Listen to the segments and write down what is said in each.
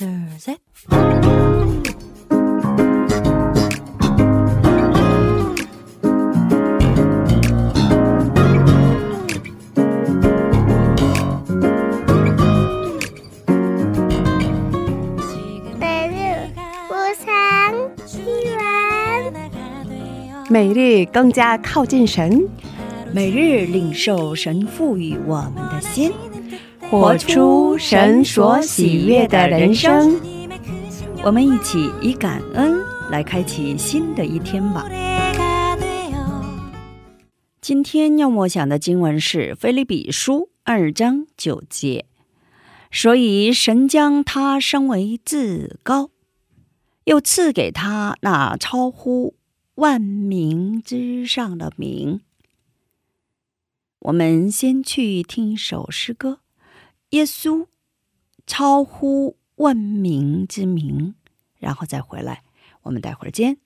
there is it 每日，我曾希望，每日更加靠近神，每日领受神赋予我们的心。活出神所喜悦的人生。我们一起以感恩来开启新的一天吧。今天要默想的经文是《菲利比书》二章九节。所以神将他升为至高，又赐给他那超乎万名之上的名。我们先去听一首诗歌，《耶稣超乎万民之名》，然后再回来。我们待会儿见。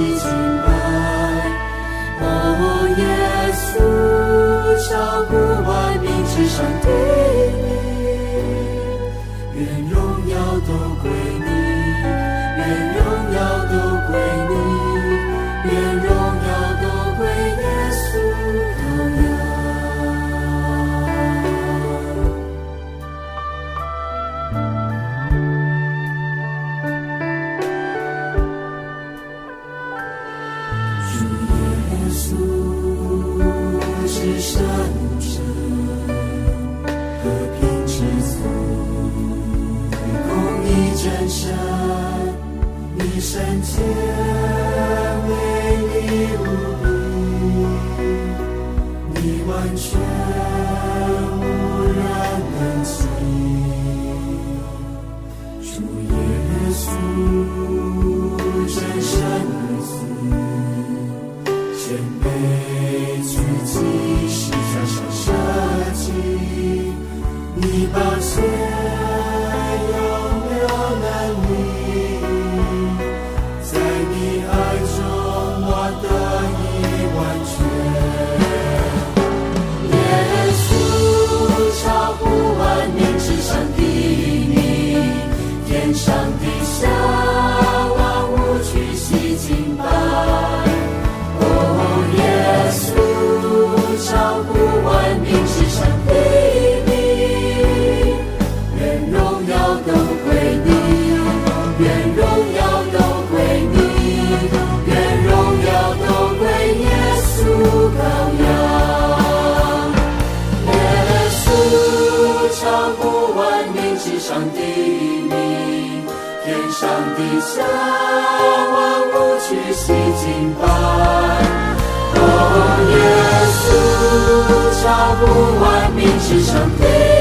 已经白。哦，耶稣超乎万民之上的你完全无人能及。主耶稣真圣子。谦卑自己，是加上设计，你把血上的你，天上的下万物去洗净白。哦，耶稣，找不完名之上帝。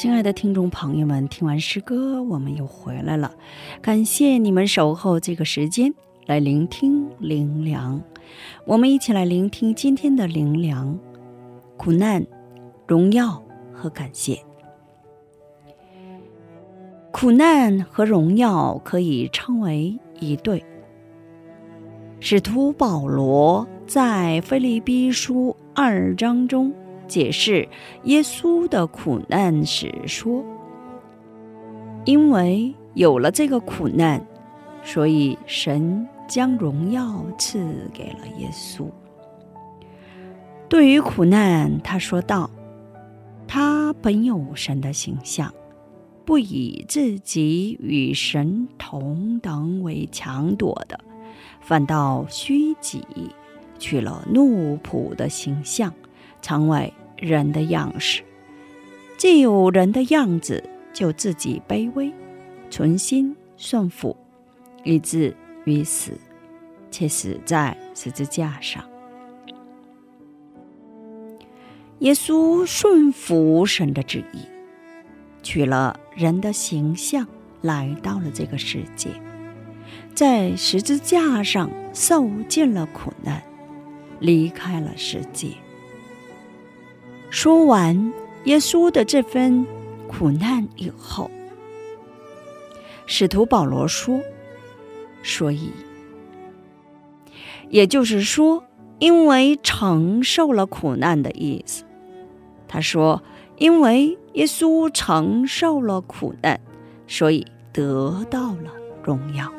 亲爱的听众朋友们，听完诗歌，我们又回来了。感谢你们守候这个时间来聆听灵粮。我们一起来聆听今天的灵粮：苦难、荣耀和感谢。苦难和荣耀可以称为一对。使徒保罗在腓立比书二章中。解释耶稣的苦难时说：“因为有了这个苦难，所以神将荣耀赐给了耶稣。对于苦难，他说道：‘他本有神的形象，不以自己与神同等为强夺的，反倒虚己，取了奴仆的形象，成为。’”人的样式，既有人的样子，就自己卑微，存心顺服，以至于死，且死在十字架上。耶稣顺服神的旨意，取了人的形象，来到了这个世界，在十字架上受尽了苦难，离开了世界。说完耶稣的这份苦难以后，使徒保罗说：“所以，也就是说，因为承受了苦难的意思。”他说：“因为耶稣承受了苦难，所以得到了荣耀。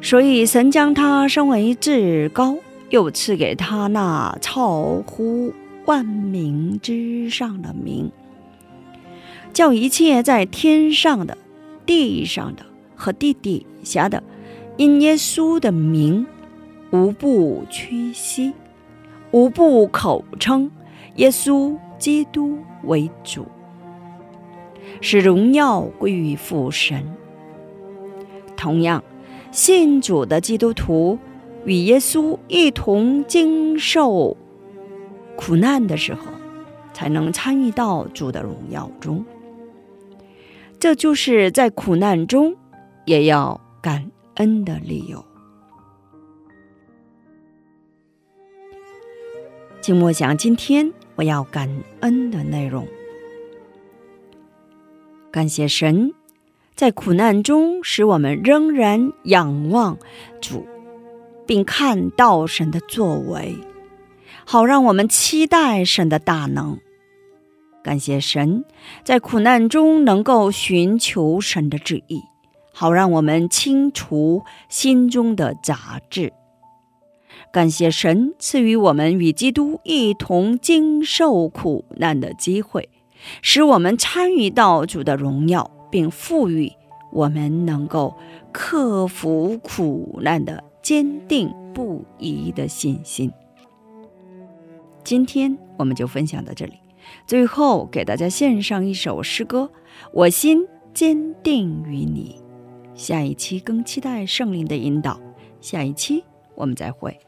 所以神将他升为至高。”又赐给他那超乎万民之上的名，叫一切在天上的、地上的和地底下的，因耶稣的名，无不屈膝，无不口称耶稣基督为主，使荣耀归于父神。同样，信主的基督徒。与耶稣一同经受苦难的时候，才能参与到主的荣耀中。这就是在苦难中也要感恩的理由。静默想，今天我要感恩的内容，感谢神在苦难中使我们仍然仰望主。并看到神的作为，好让我们期待神的大能。感谢神，在苦难中能够寻求神的旨意，好让我们清除心中的杂质。感谢神赐予我们与基督一同经受苦难的机会，使我们参与到主的荣耀，并赋予我们能够克服苦难的。坚定不移的信心。今天我们就分享到这里。最后给大家献上一首诗歌：我心坚定于你。下一期更期待圣灵的引导。下一期我们再会。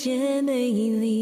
皆美丽，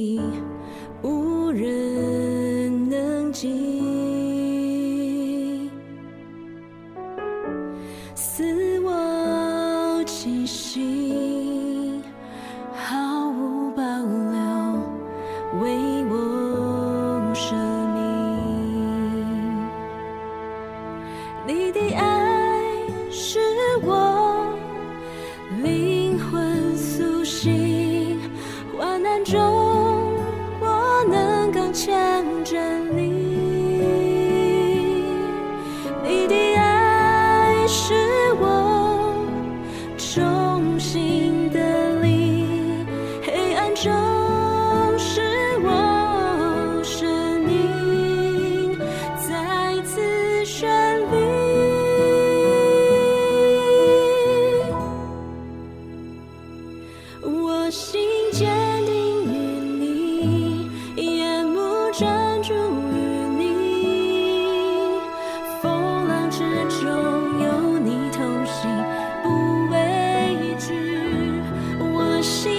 我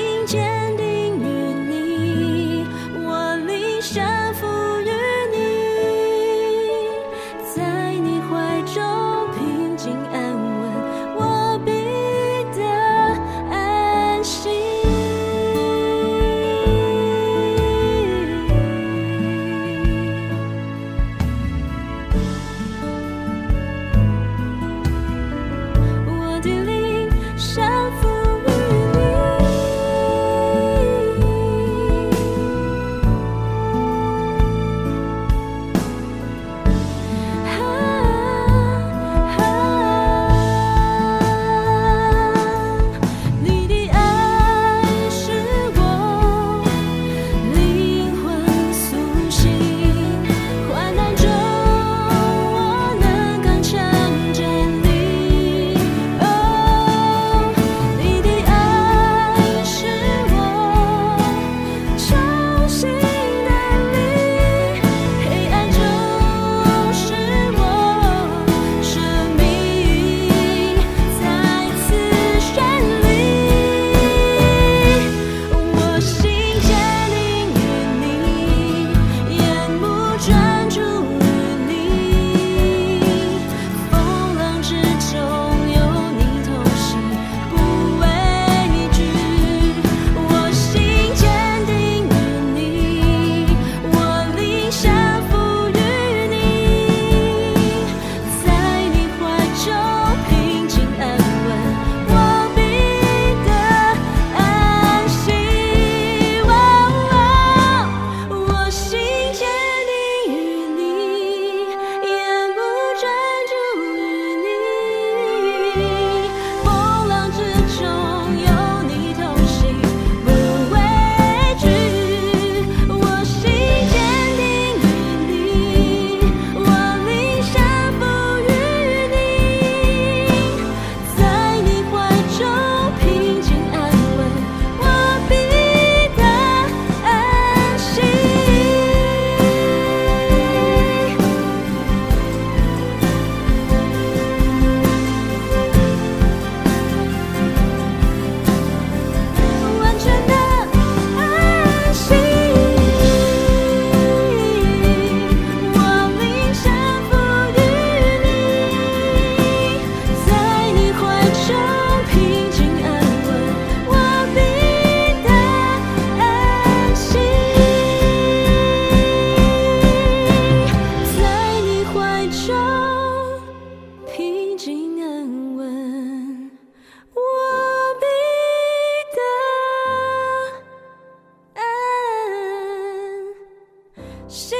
谁